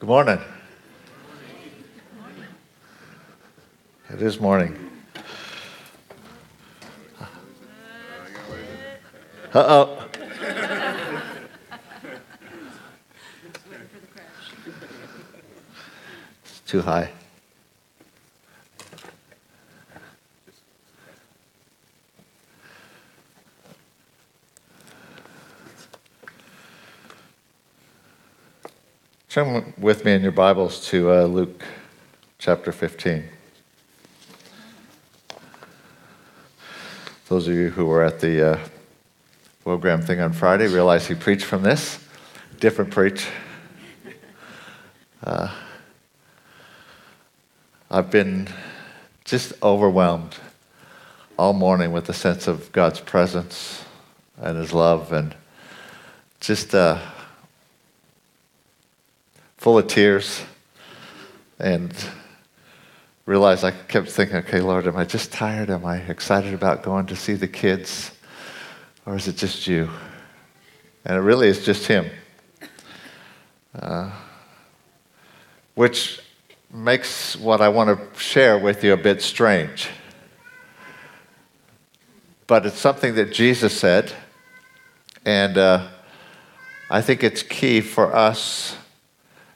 Good morning. It is morning. Uh oh. It's too high. Turn with me in your Bibles to uh, Luke chapter 15. Those of you who were at the uh, program thing on Friday realize he preached from this. Different preach. Uh, I've been just overwhelmed all morning with the sense of God's presence and His love and just. Uh, full of tears and realized I kept thinking, okay, Lord, am I just tired? Am I excited about going to see the kids? Or is it just you? And it really is just Him. Uh, which makes what I want to share with you a bit strange. But it's something that Jesus said, and uh, I think it's key for us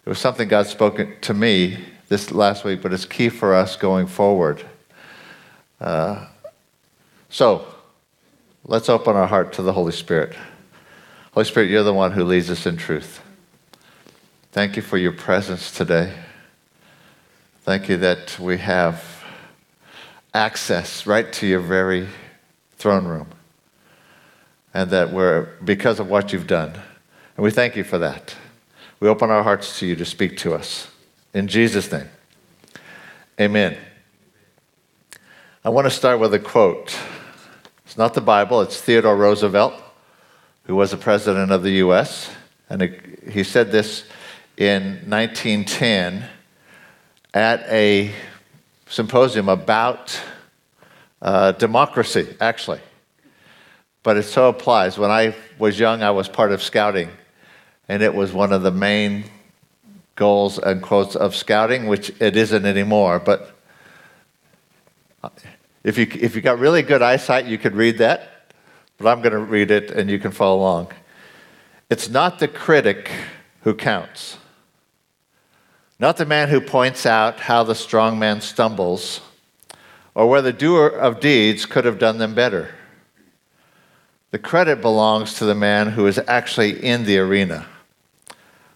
it was something God spoke to me this last week, but it's key for us going forward. Uh, so, let's open our heart to the Holy Spirit. Holy Spirit, you're the one who leads us in truth. Thank you for your presence today. Thank you that we have access right to your very throne room. And that we're, because of what you've done. And we thank you for that. We open our hearts to you to speak to us. In Jesus' name, amen. I want to start with a quote. It's not the Bible, it's Theodore Roosevelt, who was the president of the U.S. And he said this in 1910 at a symposium about uh, democracy, actually. But it so applies. When I was young, I was part of scouting and it was one of the main goals and quotes of scouting, which it isn't anymore. But if you, if you got really good eyesight, you could read that. But I'm going to read it and you can follow along. It's not the critic who counts, not the man who points out how the strong man stumbles or where the doer of deeds could have done them better. The credit belongs to the man who is actually in the arena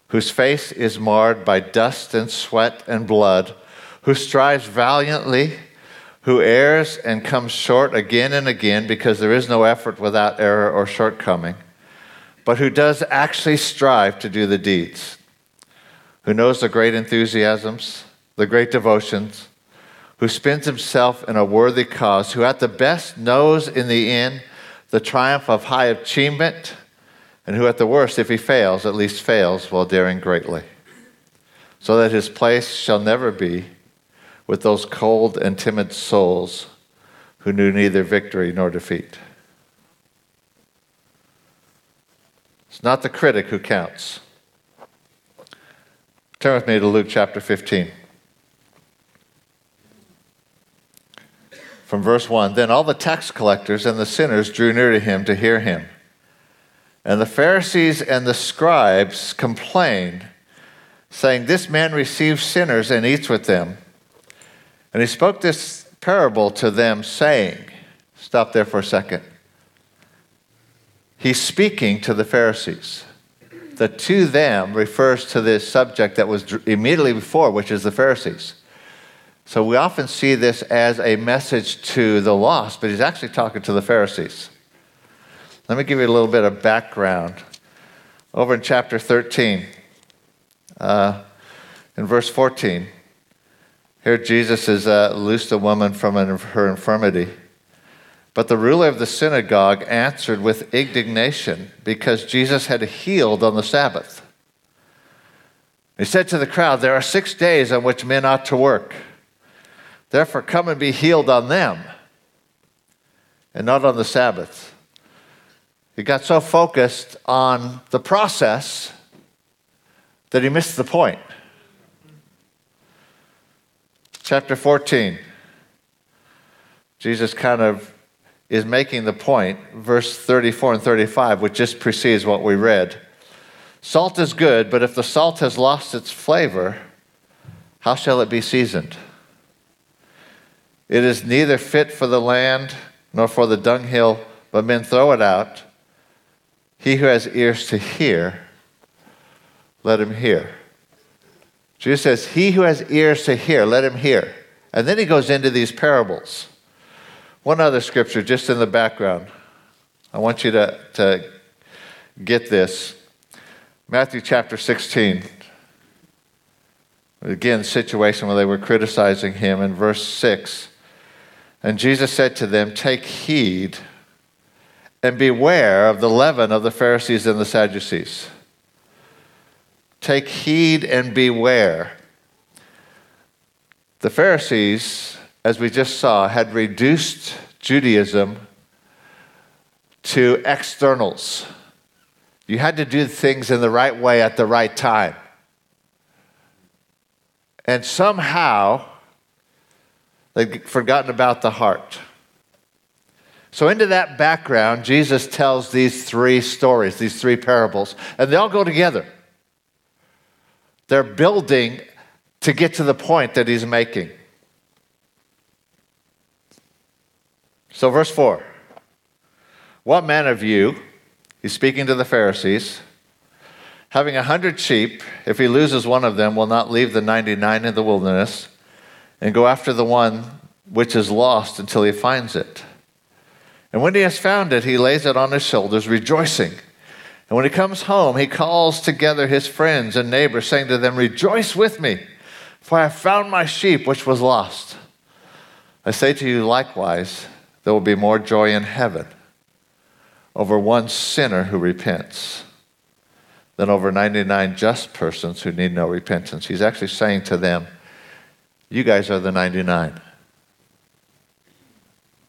whose face is marred by dust and sweat and blood, who strives valiantly, who errs and comes short again and again because there is no effort without error or shortcoming, but who does actually strive to do the deeds, who knows the great enthusiasms, the great devotions, who spends himself in a worthy cause, who at the best knows in the end the triumph of high achievement and who at the worst, if he fails, at least fails while daring greatly, so that his place shall never be with those cold and timid souls who knew neither victory nor defeat. It's not the critic who counts. Turn with me to Luke chapter 15. From verse 1 Then all the tax collectors and the sinners drew near to him to hear him. And the Pharisees and the scribes complained, saying, This man receives sinners and eats with them. And he spoke this parable to them, saying, Stop there for a second. He's speaking to the Pharisees. The to them refers to this subject that was immediately before, which is the Pharisees. So we often see this as a message to the lost, but he's actually talking to the Pharisees. Let me give you a little bit of background. Over in chapter 13, uh, in verse 14, here Jesus has uh, loosed a woman from an, her infirmity. But the ruler of the synagogue answered with indignation because Jesus had healed on the Sabbath. He said to the crowd, There are six days on which men ought to work. Therefore, come and be healed on them, and not on the Sabbath. He got so focused on the process that he missed the point. chapter 14. Jesus kind of is making the point, verse 34 and 35, which just precedes what we read. Salt is good, but if the salt has lost its flavor, how shall it be seasoned? It is neither fit for the land nor for the dunghill, but men throw it out. He who has ears to hear, let him hear. Jesus says, He who has ears to hear, let him hear. And then he goes into these parables. One other scripture just in the background. I want you to, to get this. Matthew chapter 16. Again, situation where they were criticizing him in verse 6. And Jesus said to them, Take heed and beware of the leaven of the Pharisees and the Sadducees. Take heed and beware. The Pharisees as we just saw, had reduced Judaism to externals. You had to do things in the right way at the right time. And somehow, they'd forgotten about the heart. So, into that background, Jesus tells these three stories, these three parables, and they all go together. They're building to get to the point that he's making. So, verse 4 What man of you, he's speaking to the Pharisees, having a hundred sheep, if he loses one of them, will not leave the 99 in the wilderness and go after the one which is lost until he finds it? And when he has found it, he lays it on his shoulders, rejoicing. And when he comes home, he calls together his friends and neighbors, saying to them, Rejoice with me, for I have found my sheep which was lost. I say to you likewise, there will be more joy in heaven over one sinner who repents than over 99 just persons who need no repentance. He's actually saying to them, You guys are the 99.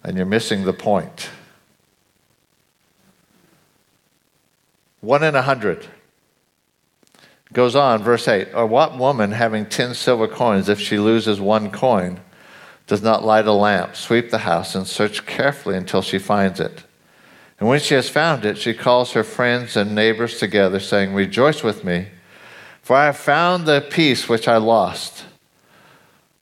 And you're missing the point. One in a hundred. Goes on, verse 8. Or what woman having 10 silver coins, if she loses one coin, does not light a lamp, sweep the house, and search carefully until she finds it. And when she has found it, she calls her friends and neighbors together, saying, Rejoice with me, for I have found the piece which I lost.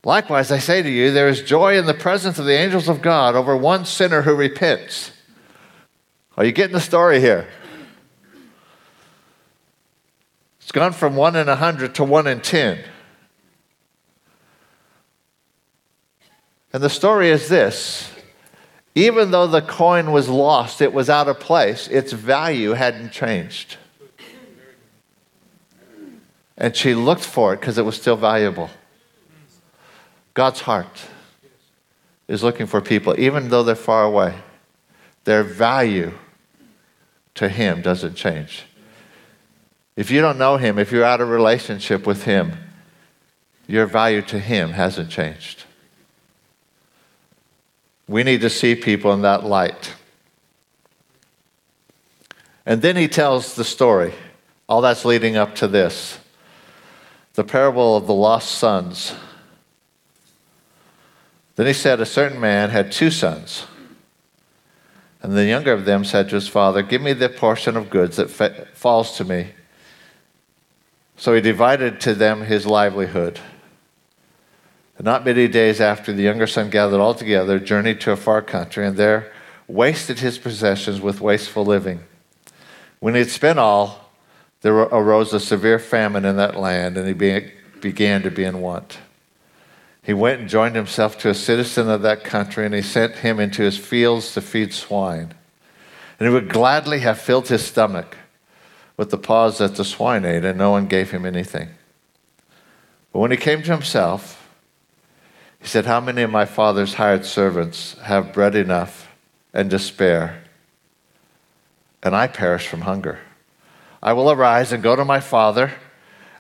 Likewise, I say to you, there is joy in the presence of the angels of God over one sinner who repents. Are you getting the story here? It's gone from one in a hundred to one in ten. And the story is this even though the coin was lost, it was out of place, its value hadn't changed. And she looked for it because it was still valuable. God's heart is looking for people, even though they're far away. Their value to Him doesn't change. If you don't know Him, if you're out of relationship with Him, your value to Him hasn't changed. We need to see people in that light. And then he tells the story. All that's leading up to this the parable of the lost sons. Then he said, A certain man had two sons. And the younger of them said to his father, Give me the portion of goods that fa- falls to me. So he divided to them his livelihood. And not many days after, the younger son gathered all together, journeyed to a far country, and there wasted his possessions with wasteful living. When he had spent all, there arose a severe famine in that land, and he began to be in want. He went and joined himself to a citizen of that country, and he sent him into his fields to feed swine. And he would gladly have filled his stomach with the paws that the swine ate, and no one gave him anything. But when he came to himself, he said, How many of my father's hired servants have bread enough and to spare? And I perish from hunger. I will arise and go to my father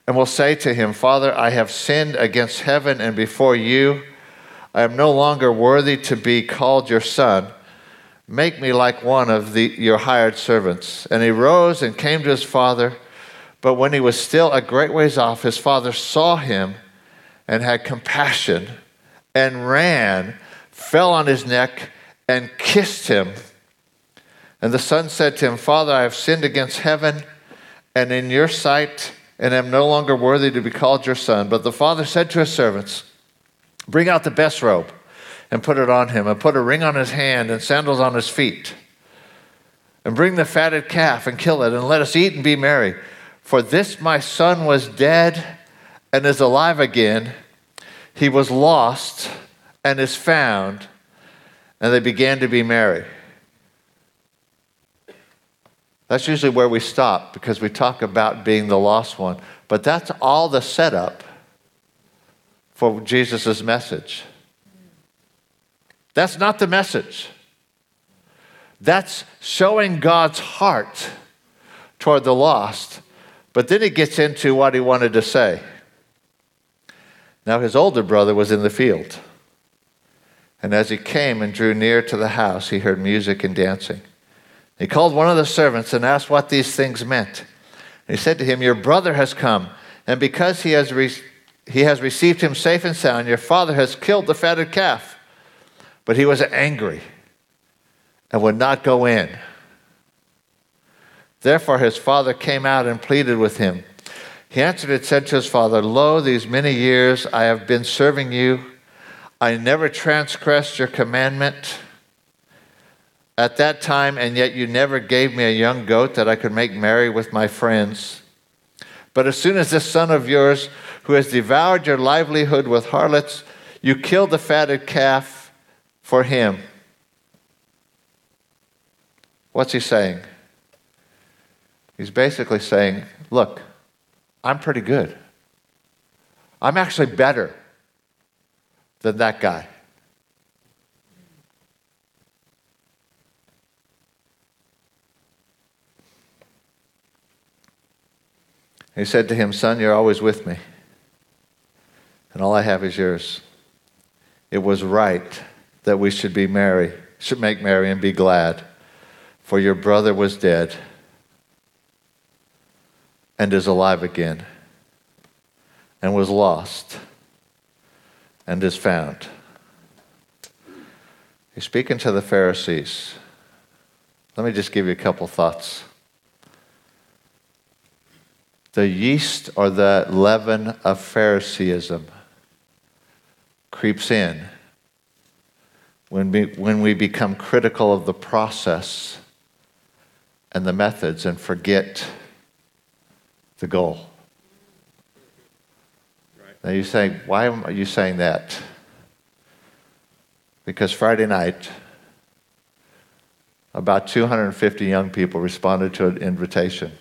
and will say to him, Father, I have sinned against heaven and before you. I am no longer worthy to be called your son. Make me like one of the, your hired servants. And he rose and came to his father. But when he was still a great ways off, his father saw him and had compassion and ran, fell on his neck, and kissed him. And the son said to him, Father, I have sinned against heaven and in your sight, and am no longer worthy to be called your son. But the father said to his servants, Bring out the best robe and put it on him, and put a ring on his hand and sandals on his feet. And bring the fatted calf and kill it, and let us eat and be merry. For this my son was dead and is alive again. He was lost and is found. And they began to be merry. That's usually where we stop because we talk about being the lost one. But that's all the setup for Jesus' message. That's not the message. That's showing God's heart toward the lost. But then he gets into what he wanted to say. Now, his older brother was in the field. And as he came and drew near to the house, he heard music and dancing. He called one of the servants and asked what these things meant. And he said to him, Your brother has come, and because he has, re- he has received him safe and sound, your father has killed the fatted calf. But he was angry and would not go in. Therefore, his father came out and pleaded with him. He answered and said to his father, Lo, these many years I have been serving you. I never transgressed your commandment at that time, and yet you never gave me a young goat that I could make merry with my friends. But as soon as this son of yours, who has devoured your livelihood with harlots, you killed the fatted calf for him. What's he saying? He's basically saying, Look, I'm pretty good. I'm actually better than that guy. He said to him, Son, you're always with me, and all I have is yours. It was right that we should be merry, should make merry and be glad, for your brother was dead and is alive again, and was lost and is found. He's speaking to the Pharisees. Let me just give you a couple thoughts the yeast or the leaven of Phariseeism creeps in when we, when we become critical of the process and the methods and forget the goal. Right. Now you say, why are you saying that? Because Friday night, about 250 young people responded to an invitation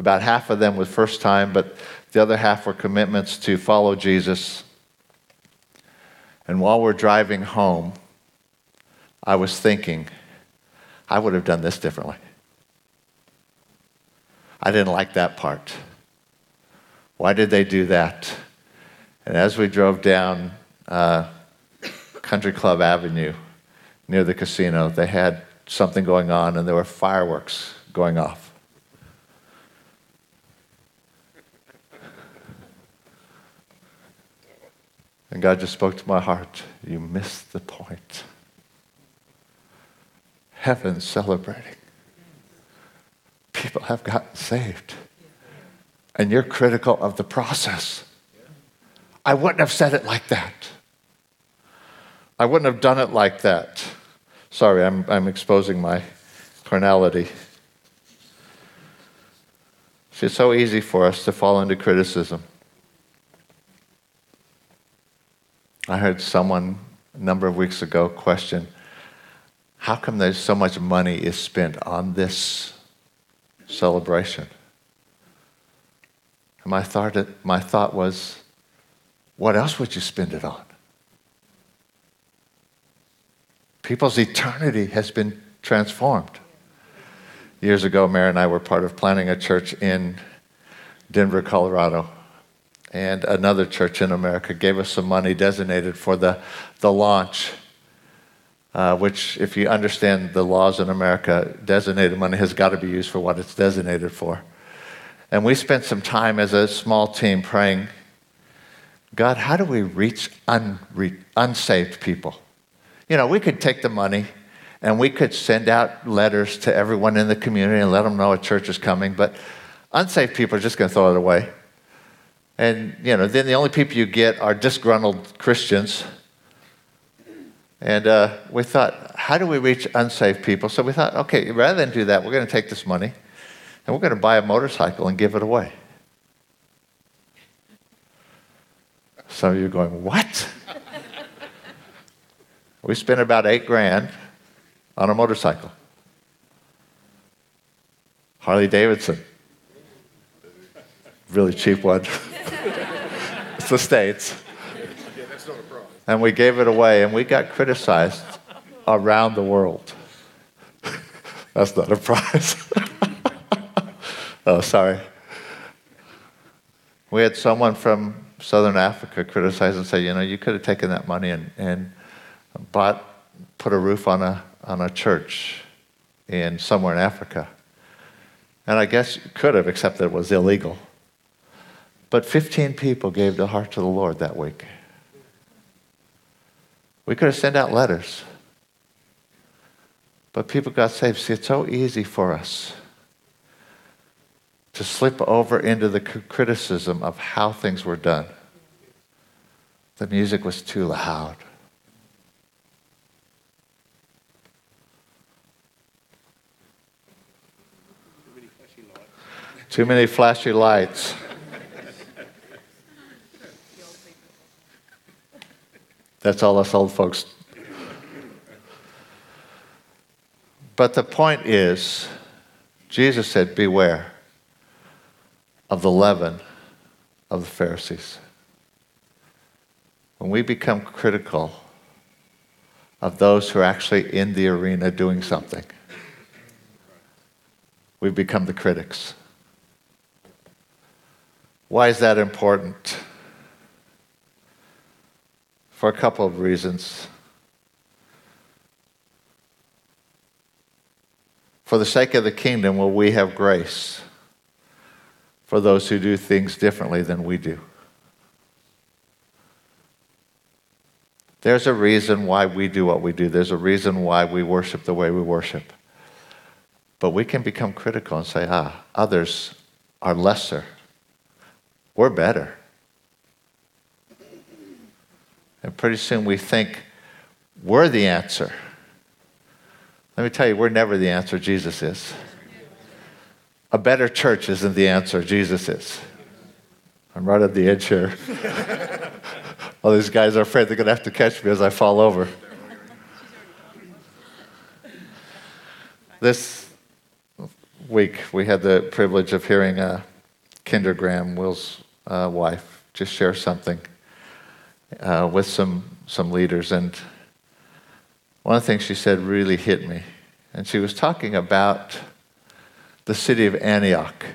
about half of them was first time, but the other half were commitments to follow Jesus. And while we're driving home, I was thinking, I would have done this differently. I didn't like that part. Why did they do that? And as we drove down uh, Country Club Avenue near the casino, they had something going on and there were fireworks going off. And God just spoke to my heart. You missed the point. Heaven's celebrating. People have gotten saved. And you're critical of the process. I wouldn't have said it like that. I wouldn't have done it like that. Sorry, I'm, I'm exposing my carnality. It's so easy for us to fall into criticism. I heard someone a number of weeks ago question how come there's so much money is spent on this celebration? And my thought, my thought was, what else would you spend it on? People's eternity has been transformed. Years ago, Mary and I were part of planning a church in Denver, Colorado and another church in America gave us some money designated for the, the launch, uh, which, if you understand the laws in America, designated money has got to be used for what it's designated for. And we spent some time as a small team praying God, how do we reach unre- unsaved people? You know, we could take the money and we could send out letters to everyone in the community and let them know a church is coming, but unsaved people are just going to throw it away. And, you know, then the only people you get are disgruntled Christians. And uh, we thought, how do we reach unsaved people? So we thought, okay, rather than do that, we're going to take this money and we're going to buy a motorcycle and give it away. Some of you are going, what? we spent about eight grand on a motorcycle. Harley Davidson. Really cheap one. the States. And we gave it away, and we got criticized around the world. That's not a prize. oh, sorry. We had someone from Southern Africa criticize and say, you know, you could have taken that money and, and bought, put a roof on a, on a church in somewhere in Africa. And I guess you could have, except that it was illegal. But 15 people gave their heart to the Lord that week. We could have sent out letters. But people got saved. See, it's so easy for us to slip over into the criticism of how things were done. The music was too loud. Too many flashy lights. That's all us old folks. But the point is, Jesus said, Beware of the leaven of the Pharisees. When we become critical of those who are actually in the arena doing something, we become the critics. Why is that important? For a couple of reasons. For the sake of the kingdom, will we have grace for those who do things differently than we do? There's a reason why we do what we do. There's a reason why we worship the way we worship. But we can become critical and say, ah, others are lesser we're better. And pretty soon we think we're the answer. Let me tell you, we're never the answer, Jesus is. A better church isn't the answer, Jesus is. I'm right at the edge here. All these guys are afraid they're going to have to catch me as I fall over. This week, we had the privilege of hearing uh, Kinder Graham, Will's uh, wife just share something uh, with some, some leaders. And one of the things she said really hit me. And she was talking about the city of Antioch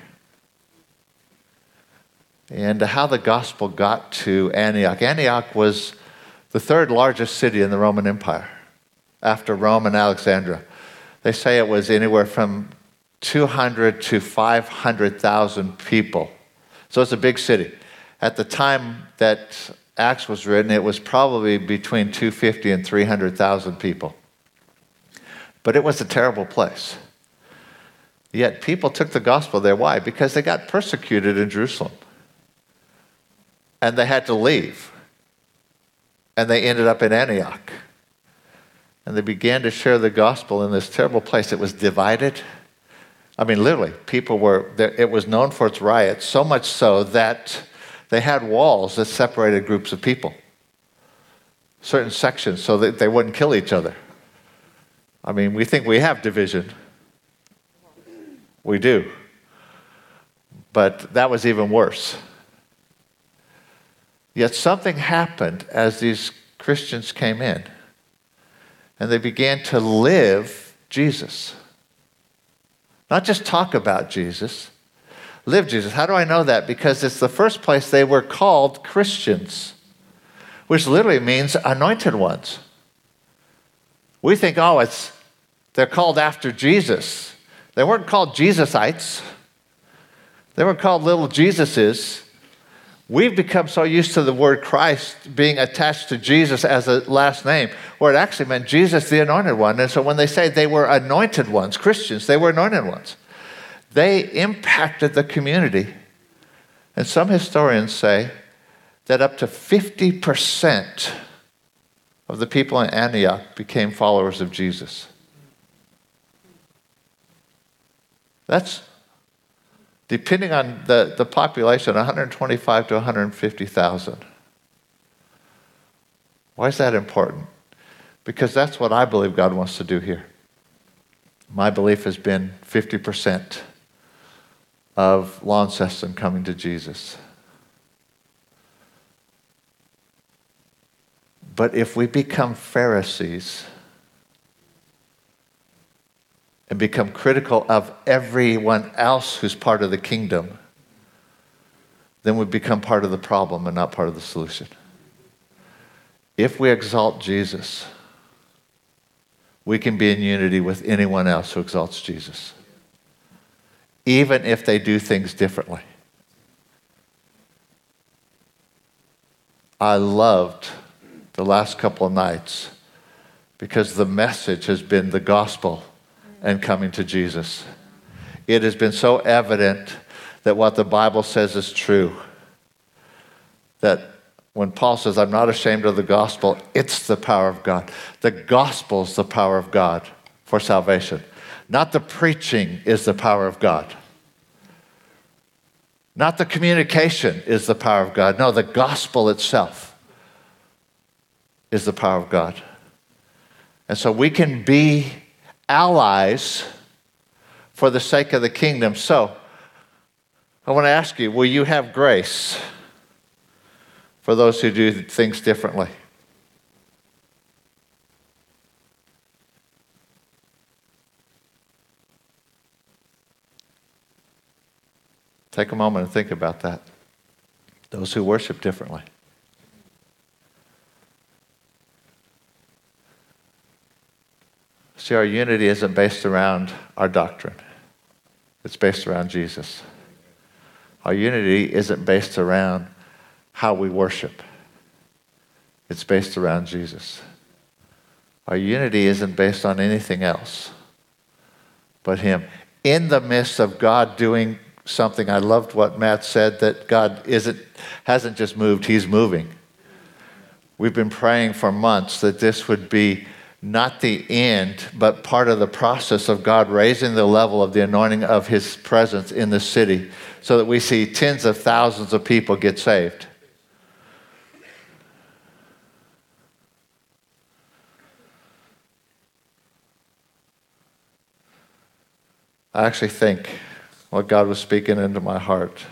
and how the gospel got to Antioch. Antioch was the third largest city in the Roman Empire after Rome and Alexandria. They say it was anywhere from 200 to 500,000 people so it's a big city. At the time that Acts was written, it was probably between 250 and 300,000 people. But it was a terrible place. Yet people took the gospel there. Why? Because they got persecuted in Jerusalem. And they had to leave. And they ended up in Antioch. And they began to share the gospel in this terrible place. It was divided I mean, literally, people were, it was known for its riots, so much so that they had walls that separated groups of people, certain sections, so that they wouldn't kill each other. I mean, we think we have division. We do. But that was even worse. Yet something happened as these Christians came in, and they began to live Jesus. Not just talk about Jesus, live Jesus. How do I know that? Because it's the first place they were called Christians, which literally means anointed ones. We think, oh, it's they're called after Jesus. They weren't called Jesusites. They were called little Jesuses. We've become so used to the word Christ being attached to Jesus as a last name, where it actually meant Jesus, the anointed one. And so when they say they were anointed ones, Christians, they were anointed ones. They impacted the community. And some historians say that up to 50% of the people in Antioch became followers of Jesus. That's depending on the, the population, 125 to 150,000. Why is that important? Because that's what I believe God wants to do here. My belief has been 50% of Launceston coming to Jesus. But if we become Pharisees, and become critical of everyone else who's part of the kingdom, then we become part of the problem and not part of the solution. If we exalt Jesus, we can be in unity with anyone else who exalts Jesus, even if they do things differently. I loved the last couple of nights because the message has been the gospel and coming to Jesus. It has been so evident that what the Bible says is true. That when Paul says, I'm not ashamed of the gospel, it's the power of God. The gospel is the power of God for salvation. Not the preaching is the power of God. Not the communication is the power of God. No, the gospel itself is the power of God. And so we can be allies for the sake of the kingdom. So, I want to ask you will you have grace for those who do things differently? Take a moment and think about that. Those who worship differently. See, our unity isn't based around our doctrine, it's based around Jesus. Our unity isn't based around how we worship, it's based around Jesus. Our unity isn't based on anything else but Him. In the midst of God doing something, I loved what Matt said that God isn't, hasn't just moved, He's moving. We've been praying for months that this would be not the end, but part of the process of God raising the level of the anointing of His presence in the city so that we see tens of thousands of people get saved. I actually think what God was speaking into my heart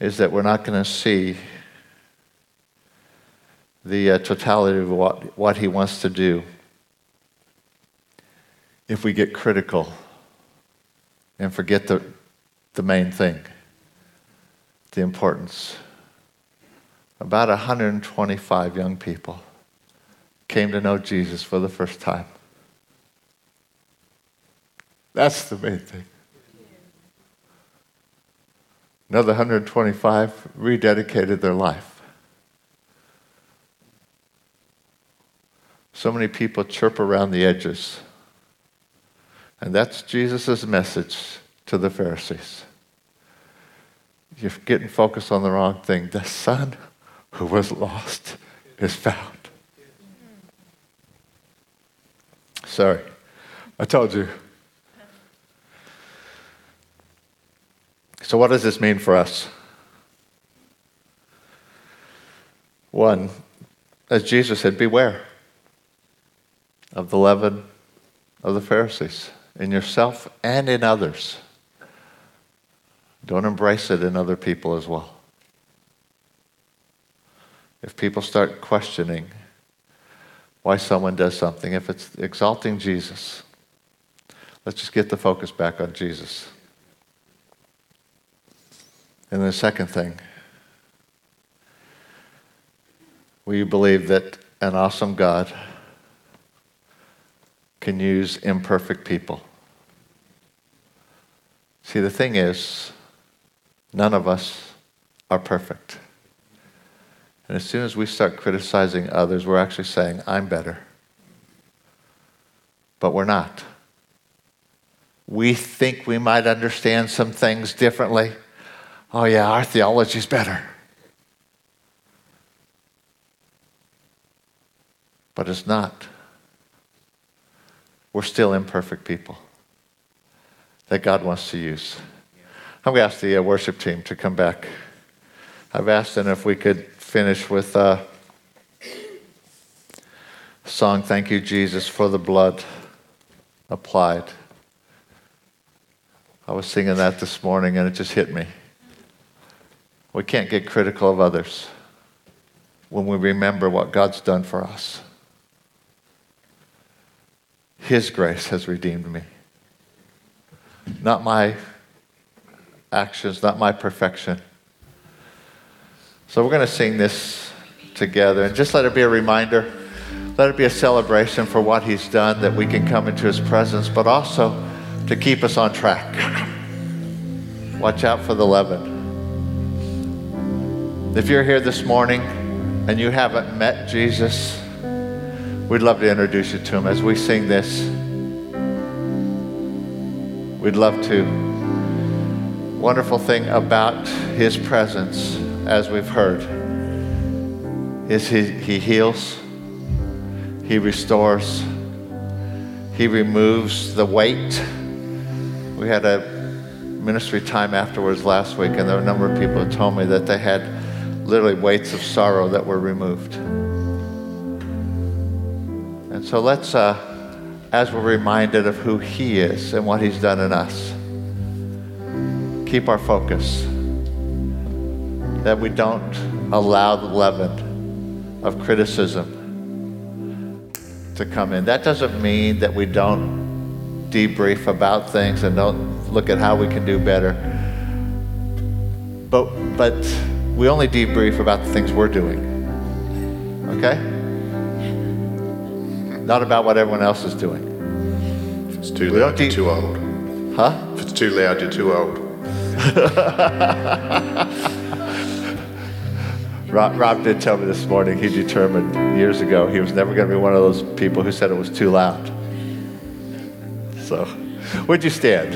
is that we're not going to see the uh, totality of what, what he wants to do if we get critical and forget the, the main thing, the importance. About 125 young people came to know Jesus for the first time. That's the main thing. Another 125 rededicated their life. So many people chirp around the edges. And that's Jesus' message to the Pharisees. You're getting focused on the wrong thing. The son who was lost is found. Sorry, I told you. So, what does this mean for us? One, as Jesus said, beware of the leaven of the Pharisees in yourself and in others. Don't embrace it in other people as well. If people start questioning why someone does something, if it's exalting Jesus, let's just get the focus back on Jesus. And the second thing, will you believe that an awesome God can use imperfect people. See, the thing is, none of us are perfect. And as soon as we start criticizing others, we're actually saying, I'm better. But we're not. We think we might understand some things differently. Oh, yeah, our theology's better. But it's not. We're still imperfect people that God wants to use. I'm going to ask the uh, worship team to come back. I've asked them if we could finish with a song, Thank You, Jesus, for the blood applied. I was singing that this morning and it just hit me. We can't get critical of others when we remember what God's done for us. His grace has redeemed me. Not my actions, not my perfection. So we're going to sing this together and just let it be a reminder. Let it be a celebration for what He's done, that we can come into His presence, but also to keep us on track. Watch out for the leaven. If you're here this morning and you haven't met Jesus, We'd love to introduce you to him as we sing this. We'd love to. Wonderful thing about his presence, as we've heard, is he, he heals, he restores, he removes the weight. We had a ministry time afterwards last week, and there were a number of people who told me that they had literally weights of sorrow that were removed. And so let's, uh, as we're reminded of who He is and what He's done in us, keep our focus. That we don't allow the leaven of criticism to come in. That doesn't mean that we don't debrief about things and don't look at how we can do better. But, but we only debrief about the things we're doing. Okay? not about what everyone else is doing. If it's too we loud, you're too old. Huh? If it's too loud, you're too old. Rob, Rob, did tell me this morning he determined years ago he was never going to be one of those people who said it was too loud. So, where'd you stand?